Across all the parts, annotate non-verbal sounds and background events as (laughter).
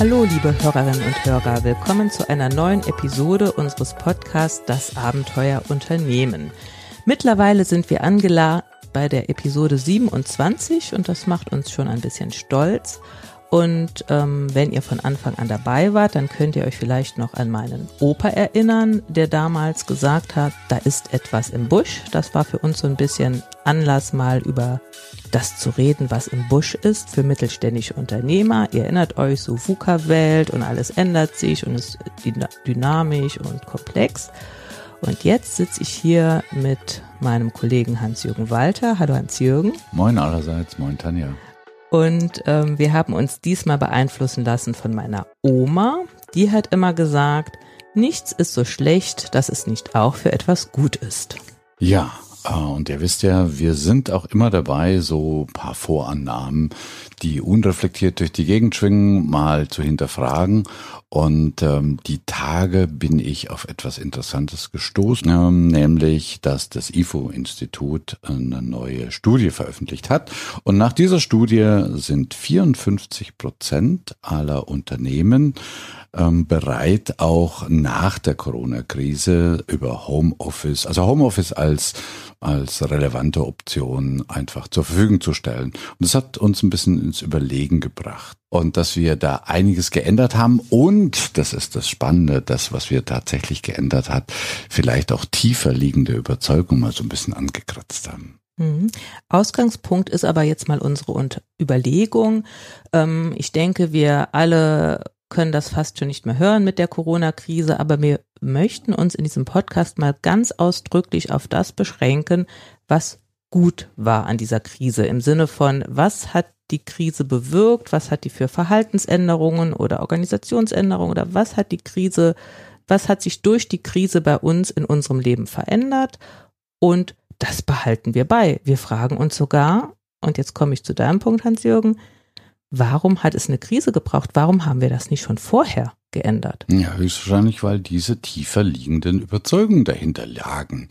Hallo, liebe Hörerinnen und Hörer, willkommen zu einer neuen Episode unseres Podcasts Das Abenteuer Unternehmen. Mittlerweile sind wir angelangt bei der Episode 27 und das macht uns schon ein bisschen stolz. Und ähm, wenn ihr von Anfang an dabei wart, dann könnt ihr euch vielleicht noch an meinen Opa erinnern, der damals gesagt hat, da ist etwas im Busch. Das war für uns so ein bisschen Anlass, mal über das zu reden, was im Busch ist für mittelständische Unternehmer. Ihr erinnert euch, so VUCA-Welt und alles ändert sich und ist dynamisch und komplex. Und jetzt sitze ich hier mit meinem Kollegen Hans-Jürgen Walter. Hallo Hans-Jürgen. Moin allerseits, moin Tanja. Und ähm, wir haben uns diesmal beeinflussen lassen von meiner Oma. Die hat immer gesagt, nichts ist so schlecht, dass es nicht auch für etwas gut ist. Ja, äh, und ihr wisst ja, wir sind auch immer dabei, so paar Vorannahmen, die unreflektiert durch die Gegend schwingen, mal zu hinterfragen. Und ähm, die Tage bin ich auf etwas Interessantes gestoßen, ähm, nämlich, dass das IFO-Institut eine neue Studie veröffentlicht hat. Und nach dieser Studie sind 54 Prozent aller Unternehmen ähm, bereit, auch nach der Corona-Krise über Homeoffice, also Homeoffice als als relevante Option einfach zur Verfügung zu stellen. Und das hat uns ein bisschen ins Überlegen gebracht. Und dass wir da einiges geändert haben und, das ist das Spannende, das, was wir tatsächlich geändert hat, vielleicht auch tiefer liegende Überzeugung mal so ein bisschen angekratzt haben. Mhm. Ausgangspunkt ist aber jetzt mal unsere Überlegung. Ähm, ich denke, wir alle können das fast schon nicht mehr hören mit der Corona-Krise, aber wir möchten uns in diesem Podcast mal ganz ausdrücklich auf das beschränken, was gut war an dieser Krise im Sinne von, was hat die Krise bewirkt, was hat die für Verhaltensänderungen oder Organisationsänderungen oder was hat die Krise, was hat sich durch die Krise bei uns in unserem Leben verändert und das behalten wir bei. Wir fragen uns sogar, und jetzt komme ich zu deinem Punkt, Hans-Jürgen, warum hat es eine Krise gebraucht? Warum haben wir das nicht schon vorher geändert? Ja, höchstwahrscheinlich, weil diese tiefer liegenden Überzeugungen dahinter lagen.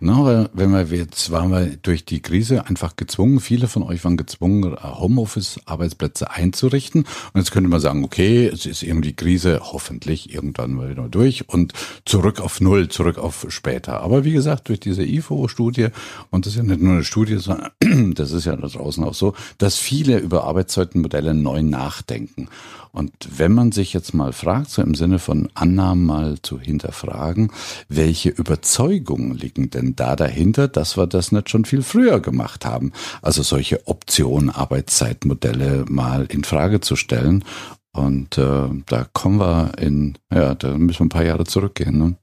Na, wenn wir jetzt waren wir durch die Krise einfach gezwungen, viele von euch waren gezwungen, Homeoffice-Arbeitsplätze einzurichten. Und jetzt könnte man sagen, okay, es ist irgendwie Krise hoffentlich irgendwann mal wieder durch und zurück auf Null, zurück auf später. Aber wie gesagt, durch diese IFO-Studie, und das ist ja nicht nur eine Studie, sondern (clears throat) das ist ja da draußen auch so, dass viele über Arbeitszeitenmodelle neu nachdenken. Und wenn man sich jetzt mal fragt, so im Sinne von Annahmen mal zu hinterfragen, welche Überzeugungen liegen denn da dahinter, dass wir das nicht schon viel früher gemacht haben? Also solche Optionen, Arbeitszeitmodelle mal in Frage zu stellen. Und äh, da kommen wir in, ja, da müssen wir ein paar Jahre zurückgehen. Ne?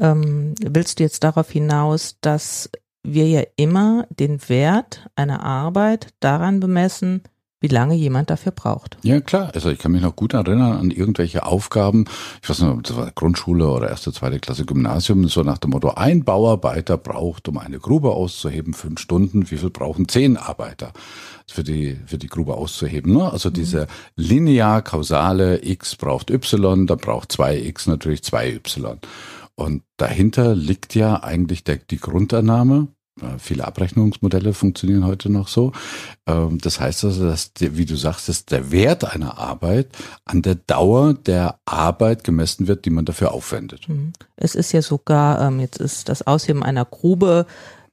Ähm, willst du jetzt darauf hinaus, dass wir ja immer den Wert einer Arbeit daran bemessen, wie lange jemand dafür braucht. Ja, klar. Also ich kann mich noch gut erinnern an irgendwelche Aufgaben. Ich weiß nicht, ob das war Grundschule oder erste, zweite Klasse Gymnasium. So nach dem Motto, ein Bauarbeiter braucht, um eine Grube auszuheben, fünf Stunden. Wie viel brauchen zehn Arbeiter für die, für die Grube auszuheben? Ne? Also mhm. diese linear-kausale X braucht Y, da braucht zwei X natürlich zwei Y. Und dahinter liegt ja eigentlich der, die Grundannahme, viele Abrechnungsmodelle funktionieren heute noch so. Ähm, das heißt also, dass, wie du sagst, dass der Wert einer Arbeit an der Dauer der Arbeit gemessen wird, die man dafür aufwendet. Mhm. Es ist ja sogar, ähm, jetzt ist das Ausheben einer Grube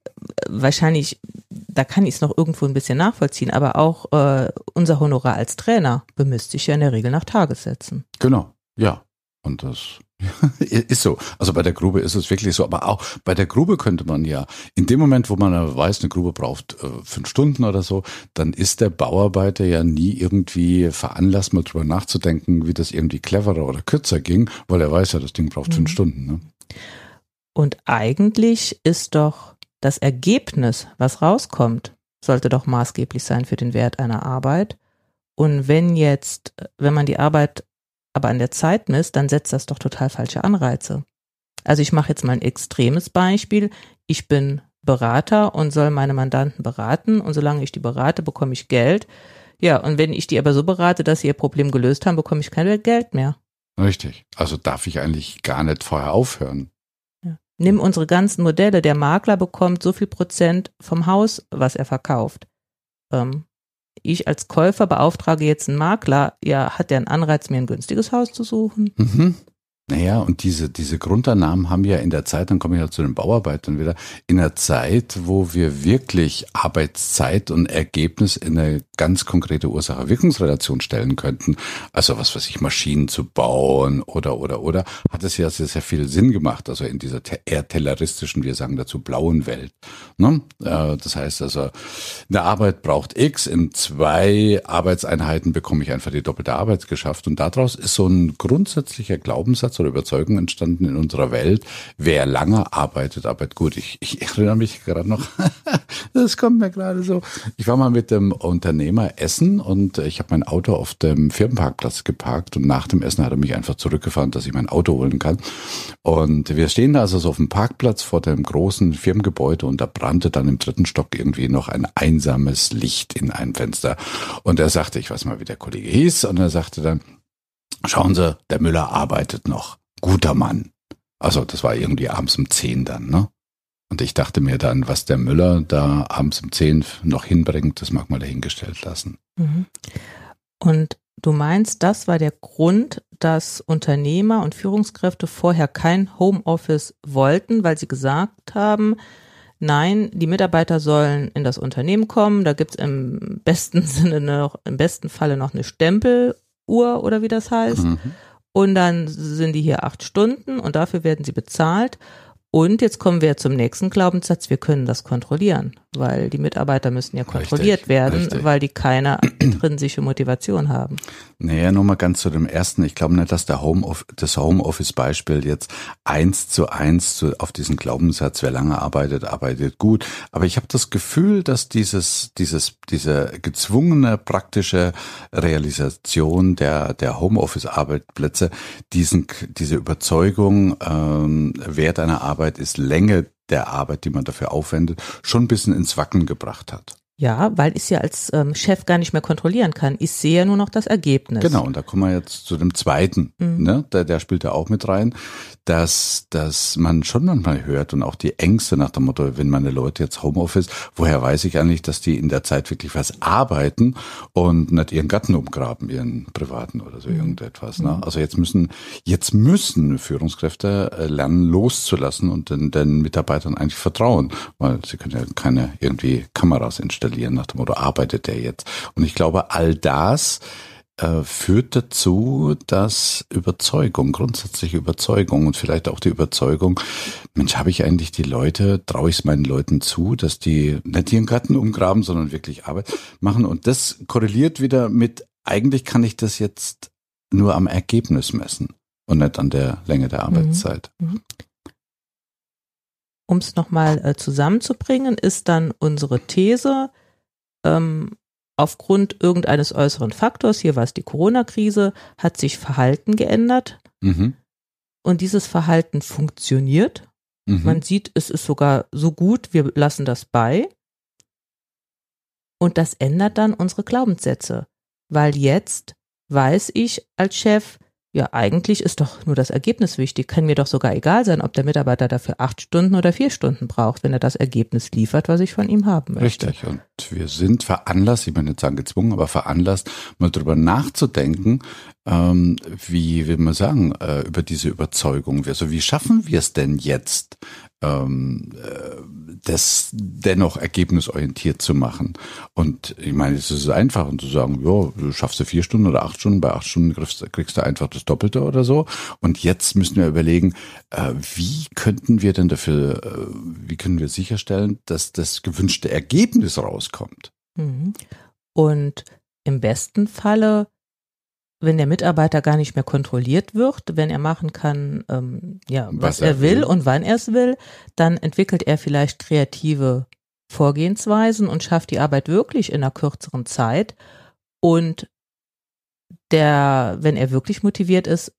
äh, wahrscheinlich, da kann ich es noch irgendwo ein bisschen nachvollziehen, aber auch äh, unser Honorar als Trainer bemisst sich ja in der Regel nach Tagessätzen. Genau, ja. Und das (laughs) ist so. Also bei der Grube ist es wirklich so. Aber auch bei der Grube könnte man ja, in dem Moment, wo man weiß, eine Grube braucht äh, fünf Stunden oder so, dann ist der Bauarbeiter ja nie irgendwie veranlasst, mal drüber nachzudenken, wie das irgendwie cleverer oder kürzer ging, weil er weiß ja, das Ding braucht mhm. fünf Stunden. Ne? Und eigentlich ist doch das Ergebnis, was rauskommt, sollte doch maßgeblich sein für den Wert einer Arbeit. Und wenn jetzt, wenn man die Arbeit aber an der Zeit misst, dann setzt das doch total falsche Anreize. Also ich mache jetzt mal ein extremes Beispiel. Ich bin Berater und soll meine Mandanten beraten und solange ich die berate, bekomme ich Geld. Ja, und wenn ich die aber so berate, dass sie ihr Problem gelöst haben, bekomme ich kein Geld mehr. Richtig. Also darf ich eigentlich gar nicht vorher aufhören. Ja. Nimm unsere ganzen Modelle. Der Makler bekommt so viel Prozent vom Haus, was er verkauft. Ähm, ich als Käufer beauftrage jetzt einen Makler, ja, hat der einen Anreiz, mir ein günstiges Haus zu suchen? Mhm. Naja, und diese, diese Grundannahmen haben ja in der Zeit, dann komme ich ja zu den Bauarbeitern wieder, in der Zeit, wo wir wirklich Arbeitszeit und Ergebnis in eine ganz konkrete Ursache-Wirkungsrelation stellen könnten, also was weiß ich, Maschinen zu bauen oder, oder, oder, hat es ja sehr, sehr viel Sinn gemacht, also in dieser eher telleristischen, wir sagen dazu blauen Welt. Ne? Das heißt also, eine Arbeit braucht X, in zwei Arbeitseinheiten bekomme ich einfach die doppelte Arbeit geschafft und daraus ist so ein grundsätzlicher Glaubenssatz oder Überzeugung entstanden in unserer Welt. Wer lange arbeitet, arbeitet gut. Ich, ich erinnere mich gerade noch, (laughs) das kommt mir gerade so. Ich war mal mit dem Unternehmer essen und ich habe mein Auto auf dem Firmenparkplatz geparkt und nach dem Essen hat er mich einfach zurückgefahren, dass ich mein Auto holen kann. Und wir stehen da also so auf dem Parkplatz vor dem großen Firmengebäude und da brannte dann im dritten Stock irgendwie noch ein einsames Licht in einem Fenster. Und er sagte, ich weiß mal, wie der Kollege hieß, und er sagte dann, Schauen Sie, der Müller arbeitet noch. Guter Mann. Also das war irgendwie abends um zehn dann, ne? Und ich dachte mir dann, was der Müller da abends um zehn noch hinbringt, das mag man dahingestellt lassen. Mhm. Und du meinst, das war der Grund, dass Unternehmer und Führungskräfte vorher kein Homeoffice wollten, weil sie gesagt haben, nein, die Mitarbeiter sollen in das Unternehmen kommen, da gibt's im besten (laughs) Sinne noch, im besten Falle noch eine Stempel Uhr oder wie das heißt. Mhm. Und dann sind die hier acht Stunden und dafür werden sie bezahlt. Und jetzt kommen wir zum nächsten Glaubenssatz, wir können das kontrollieren, weil die Mitarbeiter müssen ja kontrolliert richtig, werden, richtig. weil die keine intrinsische Motivation haben. Naja, nur mal ganz zu dem ersten. Ich glaube nicht, dass der Home das Homeoffice-Beispiel jetzt eins zu eins zu, auf diesen Glaubenssatz, wer lange arbeitet, arbeitet gut. Aber ich habe das Gefühl, dass dieses, dieses, diese gezwungene praktische Realisation der, der Homeoffice-Arbeitsplätze diesen, diese Überzeugung, ähm, Wert einer Arbeit Arbeit ist Länge der Arbeit, die man dafür aufwendet, schon ein bisschen ins Wacken gebracht hat. Ja, weil ich es ja als ähm, Chef gar nicht mehr kontrollieren kann. Ich sehe ja nur noch das Ergebnis. Genau, und da kommen wir jetzt zu dem zweiten, mhm. ne? der, der spielt da auch mit rein, dass, dass man schon manchmal hört und auch die Ängste nach dem Motto, wenn meine Leute jetzt Homeoffice, woher weiß ich eigentlich, dass die in der Zeit wirklich was arbeiten und nicht ihren Gatten umgraben, ihren privaten oder so mhm. irgendetwas. Ne? Mhm. Also jetzt müssen, jetzt müssen Führungskräfte äh, lernen loszulassen und den, den Mitarbeitern eigentlich vertrauen, weil sie können ja keine irgendwie Kameras installieren installieren, nach dem Motto, arbeitet der jetzt? Und ich glaube, all das äh, führt dazu, dass Überzeugung, grundsätzliche Überzeugung und vielleicht auch die Überzeugung, Mensch, habe ich eigentlich die Leute, traue ich es meinen Leuten zu, dass die nicht ihren Garten umgraben, sondern wirklich Arbeit machen. Und das korreliert wieder mit, eigentlich kann ich das jetzt nur am Ergebnis messen und nicht an der Länge der mhm. Arbeitszeit. Mhm um es nochmal äh, zusammenzubringen, ist dann unsere These, ähm, aufgrund irgendeines äußeren Faktors, hier war es die Corona-Krise, hat sich Verhalten geändert. Mhm. Und dieses Verhalten funktioniert. Mhm. Man sieht, es ist sogar so gut, wir lassen das bei. Und das ändert dann unsere Glaubenssätze, weil jetzt weiß ich als Chef, ja, eigentlich ist doch nur das Ergebnis wichtig. Kann mir doch sogar egal sein, ob der Mitarbeiter dafür acht Stunden oder vier Stunden braucht, wenn er das Ergebnis liefert, was ich von ihm haben möchte. Richtig. Und wir sind veranlasst, ich meine nicht sagen gezwungen, aber veranlasst, mal drüber nachzudenken, ähm, wie will man sagen, äh, über diese Überzeugung. Also wie schaffen wir es denn jetzt, ähm, äh, das dennoch ergebnisorientiert zu machen. Und ich meine, es ist einfach und zu sagen, ja, du schaffst du vier Stunden oder acht Stunden, bei acht Stunden kriegst, kriegst du einfach das Doppelte oder so. Und jetzt müssen wir überlegen, äh, wie könnten wir denn dafür, äh, wie können wir sicherstellen, dass das gewünschte Ergebnis rauskommt? Mhm. Und im besten Falle wenn der Mitarbeiter gar nicht mehr kontrolliert wird, wenn er machen kann, ähm, ja, was, was er, will, will und wann er es will, dann entwickelt er vielleicht kreative Vorgehensweisen und schafft die Arbeit wirklich in einer kürzeren Zeit. Und der, wenn er wirklich motiviert ist,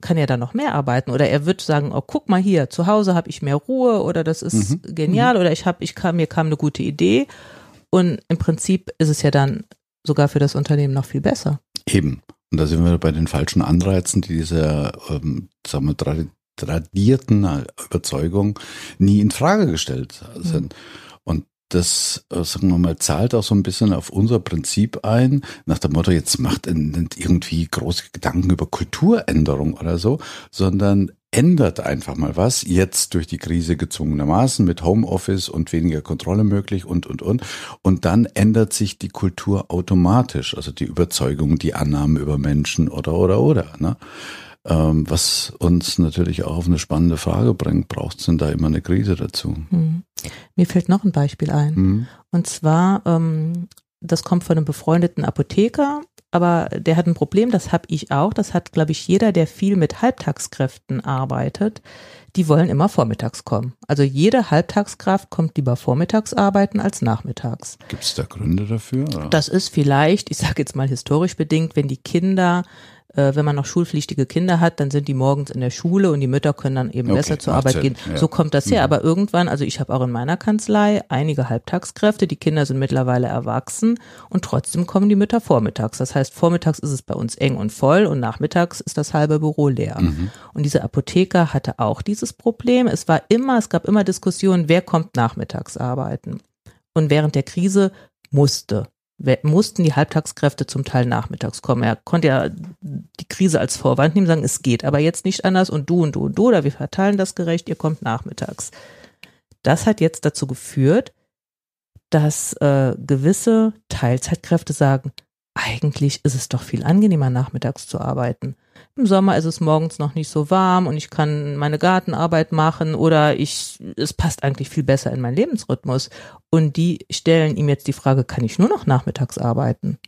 kann er dann noch mehr arbeiten oder er wird sagen, oh guck mal hier, zu Hause habe ich mehr Ruhe oder das ist mhm. genial mhm. oder ich habe, ich kam, mir kam eine gute Idee und im Prinzip ist es ja dann sogar für das Unternehmen noch viel besser. Eben. Und da sind wir bei den falschen Anreizen, die diese, ähm, sagen wir, tradierten Überzeugung nie in Frage gestellt sind. Mhm. Und das, äh, sagen wir mal, zahlt auch so ein bisschen auf unser Prinzip ein, nach dem Motto, jetzt macht irgendwie große Gedanken über Kulturänderung oder so, sondern ändert einfach mal was, jetzt durch die Krise gezwungenermaßen mit Homeoffice und weniger Kontrolle möglich und, und, und. Und dann ändert sich die Kultur automatisch, also die Überzeugung, die Annahmen über Menschen oder, oder, oder. Ne? Ähm, was uns natürlich auch auf eine spannende Frage bringt, braucht es denn da immer eine Krise dazu? Hm. Mir fällt noch ein Beispiel ein. Hm. Und zwar, ähm, das kommt von einem befreundeten Apotheker, aber der hat ein Problem, das habe ich auch. Das hat, glaube ich, jeder, der viel mit Halbtagskräften arbeitet. Die wollen immer vormittags kommen. Also jede Halbtagskraft kommt lieber vormittags arbeiten als nachmittags. Gibt es da Gründe dafür? Oder? Das ist vielleicht, ich sage jetzt mal historisch bedingt, wenn die Kinder äh, wenn man noch schulpflichtige Kinder hat, dann sind die morgens in der Schule und die Mütter können dann eben okay, besser zur Arbeit Sinn. gehen. Ja. So kommt das her. Mhm. Aber irgendwann, also ich habe auch in meiner Kanzlei einige Halbtagskräfte, die Kinder sind mittlerweile erwachsen und trotzdem kommen die Mütter vormittags. Das heißt, vormittags ist es bei uns eng und voll und nachmittags ist das halbe Büro leer. Mhm. Und diese Apotheker hatte auch dieses Problem. Es war immer, es gab immer Diskussionen, wer kommt nachmittags arbeiten. Und während der Krise musste mussten die Halbtagskräfte zum Teil nachmittags kommen. Er konnte ja die Krise als Vorwand nehmen, sagen, es geht aber jetzt nicht anders und du und du und du, oder wir verteilen das gerecht, ihr kommt nachmittags. Das hat jetzt dazu geführt, dass äh, gewisse Teilzeitkräfte sagen, eigentlich ist es doch viel angenehmer, nachmittags zu arbeiten. Im Sommer ist es morgens noch nicht so warm und ich kann meine Gartenarbeit machen oder ich, es passt eigentlich viel besser in meinen Lebensrhythmus. Und die stellen ihm jetzt die Frage, kann ich nur noch nachmittags arbeiten?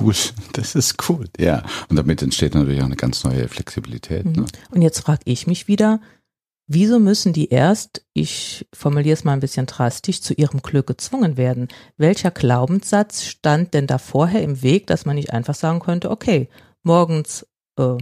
Cool, das ist cool, ja. Und damit entsteht natürlich auch eine ganz neue Flexibilität. Ne? Mhm. Und jetzt frage ich mich wieder, Wieso müssen die erst, ich formuliere es mal ein bisschen drastisch, zu ihrem Glück gezwungen werden? Welcher Glaubenssatz stand denn da vorher im Weg, dass man nicht einfach sagen könnte, okay, morgens äh,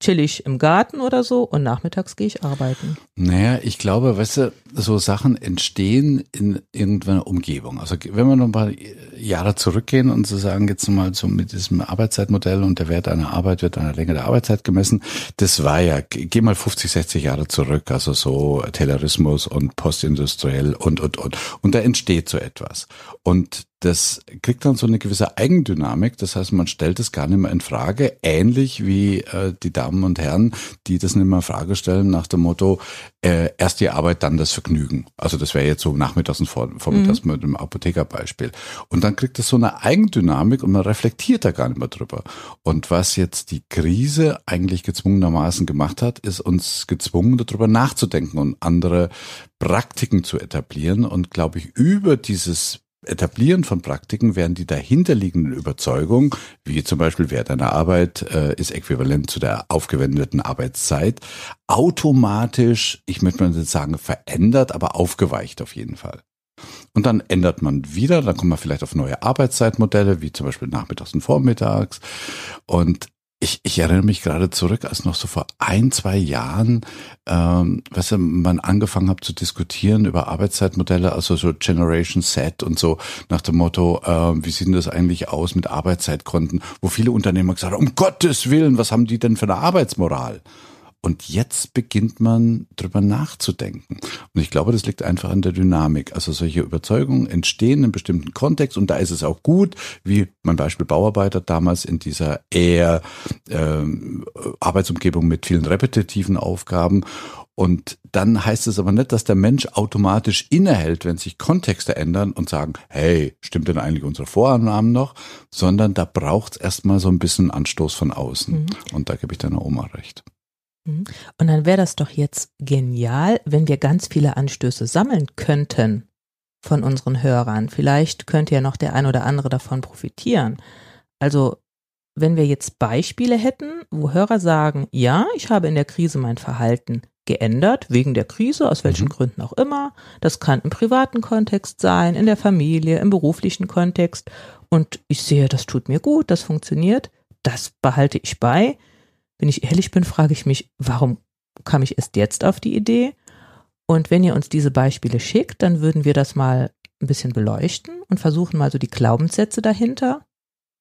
chill ich im Garten oder so und nachmittags gehe ich arbeiten. Naja, ich glaube, weißt du, so Sachen entstehen in irgendeiner Umgebung. Also wenn wir noch ein paar Jahre zurückgehen und so sagen, jetzt mal so mit diesem Arbeitszeitmodell und der Wert einer Arbeit wird an der Länge der Arbeitszeit gemessen, das war ja, geh mal 50, 60 Jahre zurück, also so Taylorismus und postindustriell und, und, und. Und da entsteht so etwas. Und das kriegt dann so eine gewisse Eigendynamik. Das heißt, man stellt es gar nicht mehr in Frage, ähnlich wie äh, die Damen und Herren, die das nicht mehr in Frage stellen nach dem Motto, äh, erst die Arbeit, dann das Vergnügen. Also das wäre jetzt so nachmittags und vormittags mhm. mit dem Apothekerbeispiel. Und dann kriegt das so eine Eigendynamik und man reflektiert da gar nicht mehr drüber. Und was jetzt die Krise eigentlich gezwungenermaßen gemacht hat, ist uns gezwungen, darüber nachzudenken und andere Praktiken zu etablieren und glaube ich über dieses Etablieren von Praktiken werden die dahinterliegenden Überzeugungen, wie zum Beispiel Wert einer Arbeit äh, ist äquivalent zu der aufgewendeten Arbeitszeit, automatisch, ich möchte mal sagen verändert, aber aufgeweicht auf jeden Fall. Und dann ändert man wieder, dann kommt man vielleicht auf neue Arbeitszeitmodelle, wie zum Beispiel nachmittags und vormittags. Und ich, ich erinnere mich gerade zurück, als noch so vor ein, zwei Jahren, ähm, weißt du, man angefangen hat zu diskutieren über Arbeitszeitmodelle, also so Generation Set und so nach dem Motto, äh, wie sieht denn das eigentlich aus mit Arbeitszeitkonten, wo viele Unternehmer gesagt haben, um Gottes Willen, was haben die denn für eine Arbeitsmoral? Und jetzt beginnt man drüber nachzudenken. Und ich glaube, das liegt einfach an der Dynamik. Also solche Überzeugungen entstehen in einem bestimmten Kontext und da ist es auch gut, wie mein Beispiel Bauarbeiter damals in dieser eher äh, Arbeitsumgebung mit vielen repetitiven Aufgaben. Und dann heißt es aber nicht, dass der Mensch automatisch innehält, wenn sich Kontexte ändern und sagen, hey, stimmt denn eigentlich unsere Vorannahmen noch? Sondern da braucht es erstmal so ein bisschen Anstoß von außen. Mhm. Und da gebe ich deiner Oma recht. Mhm. Und dann wäre das doch jetzt genial, wenn wir ganz viele Anstöße sammeln könnten von unseren Hörern. Vielleicht könnte ja noch der ein oder andere davon profitieren. Also, wenn wir jetzt Beispiele hätten, wo Hörer sagen, ja, ich habe in der Krise mein Verhalten geändert, wegen der Krise, aus welchen mhm. Gründen auch immer. Das kann im privaten Kontext sein, in der Familie, im beruflichen Kontext. Und ich sehe, das tut mir gut, das funktioniert. Das behalte ich bei. Wenn ich ehrlich bin, frage ich mich, warum kam ich erst jetzt auf die Idee? Und wenn ihr uns diese Beispiele schickt, dann würden wir das mal ein bisschen beleuchten und versuchen mal so die Glaubenssätze dahinter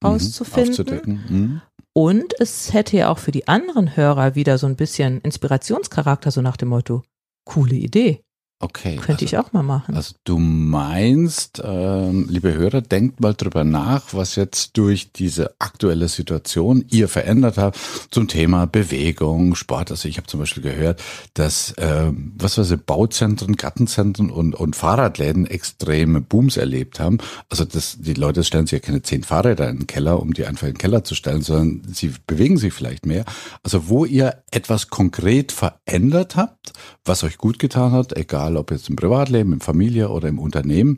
mhm, rauszufinden. Mhm, und es hätte ja auch für die anderen Hörer wieder so ein bisschen Inspirationscharakter, so nach dem Motto, coole Idee. Okay. Könnte also, ich auch mal machen. Also du meinst, ähm, liebe Hörer, denkt mal drüber nach, was jetzt durch diese aktuelle Situation ihr verändert habt zum Thema Bewegung, Sport. Also ich habe zum Beispiel gehört, dass ähm, was weiß ich, Bauzentren, Gartenzentren und, und Fahrradläden extreme Booms erlebt haben. Also das, die Leute stellen sich ja keine zehn Fahrräder in den Keller, um die einfach in den Keller zu stellen, sondern sie bewegen sich vielleicht mehr. Also wo ihr etwas konkret verändert habt, was euch gut getan hat, egal egal ob jetzt im Privatleben, in Familie oder im Unternehmen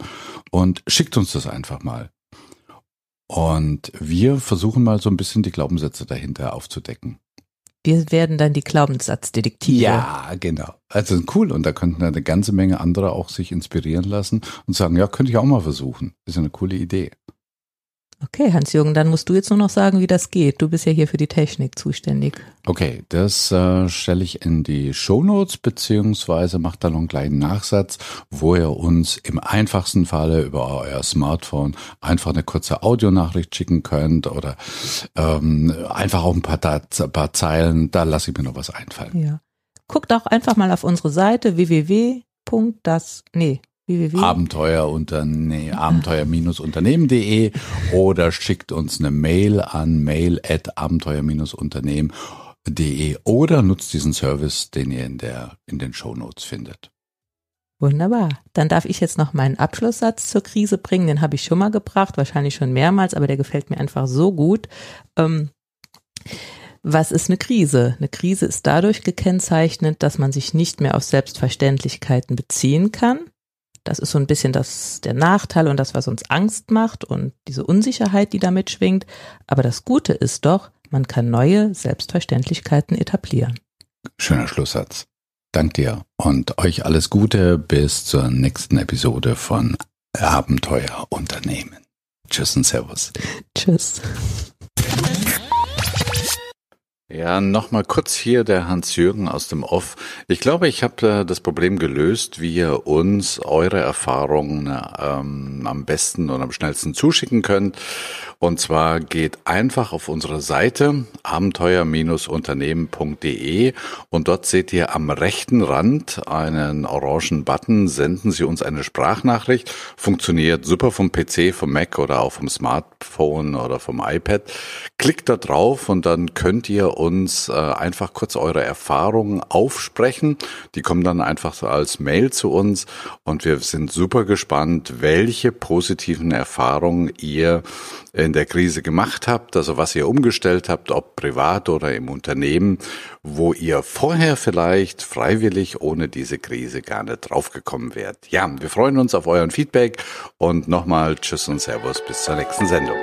und schickt uns das einfach mal. Und wir versuchen mal so ein bisschen die Glaubenssätze dahinter aufzudecken. Wir werden dann die Glaubenssatzdetektive. Ja, genau. Also cool. Und da könnten eine ganze Menge andere auch sich inspirieren lassen und sagen, ja, könnte ich auch mal versuchen. Ist ja eine coole Idee. Okay, Hans-Jürgen, dann musst du jetzt nur noch sagen, wie das geht. Du bist ja hier für die Technik zuständig. Okay, das äh, stelle ich in die Show Notes beziehungsweise macht da noch einen kleinen Nachsatz, wo ihr uns im einfachsten Falle über euer Smartphone einfach eine kurze Audionachricht schicken könnt oder ähm, einfach auch ein paar, ein paar Zeilen. Da lasse ich mir noch was einfallen. Ja. Guckt auch einfach mal auf unsere Seite www.das, nee, Abenteuer-Unternehmen, Abenteuer-Unternehmen.de oder schickt uns eine Mail an mail at abenteuer-unternehmen.de oder nutzt diesen Service, den ihr in der, in den Show Notes findet. Wunderbar. Dann darf ich jetzt noch meinen Abschlusssatz zur Krise bringen. Den habe ich schon mal gebracht, wahrscheinlich schon mehrmals, aber der gefällt mir einfach so gut. Ähm, was ist eine Krise? Eine Krise ist dadurch gekennzeichnet, dass man sich nicht mehr auf Selbstverständlichkeiten beziehen kann, das ist so ein bisschen das, der Nachteil und das, was uns Angst macht und diese Unsicherheit, die damit schwingt. Aber das Gute ist doch, man kann neue Selbstverständlichkeiten etablieren. Schöner Schlusssatz. Dank dir und euch alles Gute bis zur nächsten Episode von Abenteuer Unternehmen. Tschüss und Servus. Tschüss. Ja, nochmal kurz hier der Hans-Jürgen aus dem Off. Ich glaube, ich habe äh, das Problem gelöst, wie ihr uns eure Erfahrungen ähm, am besten und am schnellsten zuschicken könnt. Und zwar geht einfach auf unsere Seite abenteuer-unternehmen.de und dort seht ihr am rechten Rand einen orangen Button. Senden Sie uns eine Sprachnachricht. Funktioniert super vom PC, vom Mac oder auch vom Smartphone oder vom iPad. Klickt da drauf und dann könnt ihr uns äh, einfach kurz eure Erfahrungen aufsprechen. Die kommen dann einfach so als Mail zu uns und wir sind super gespannt, welche positiven Erfahrungen ihr in der Krise gemacht habt, also was ihr umgestellt habt, ob privat oder im Unternehmen, wo ihr vorher vielleicht freiwillig ohne diese Krise gar nicht draufgekommen wärt. Ja, wir freuen uns auf euren Feedback und nochmal Tschüss und Servus bis zur nächsten Sendung.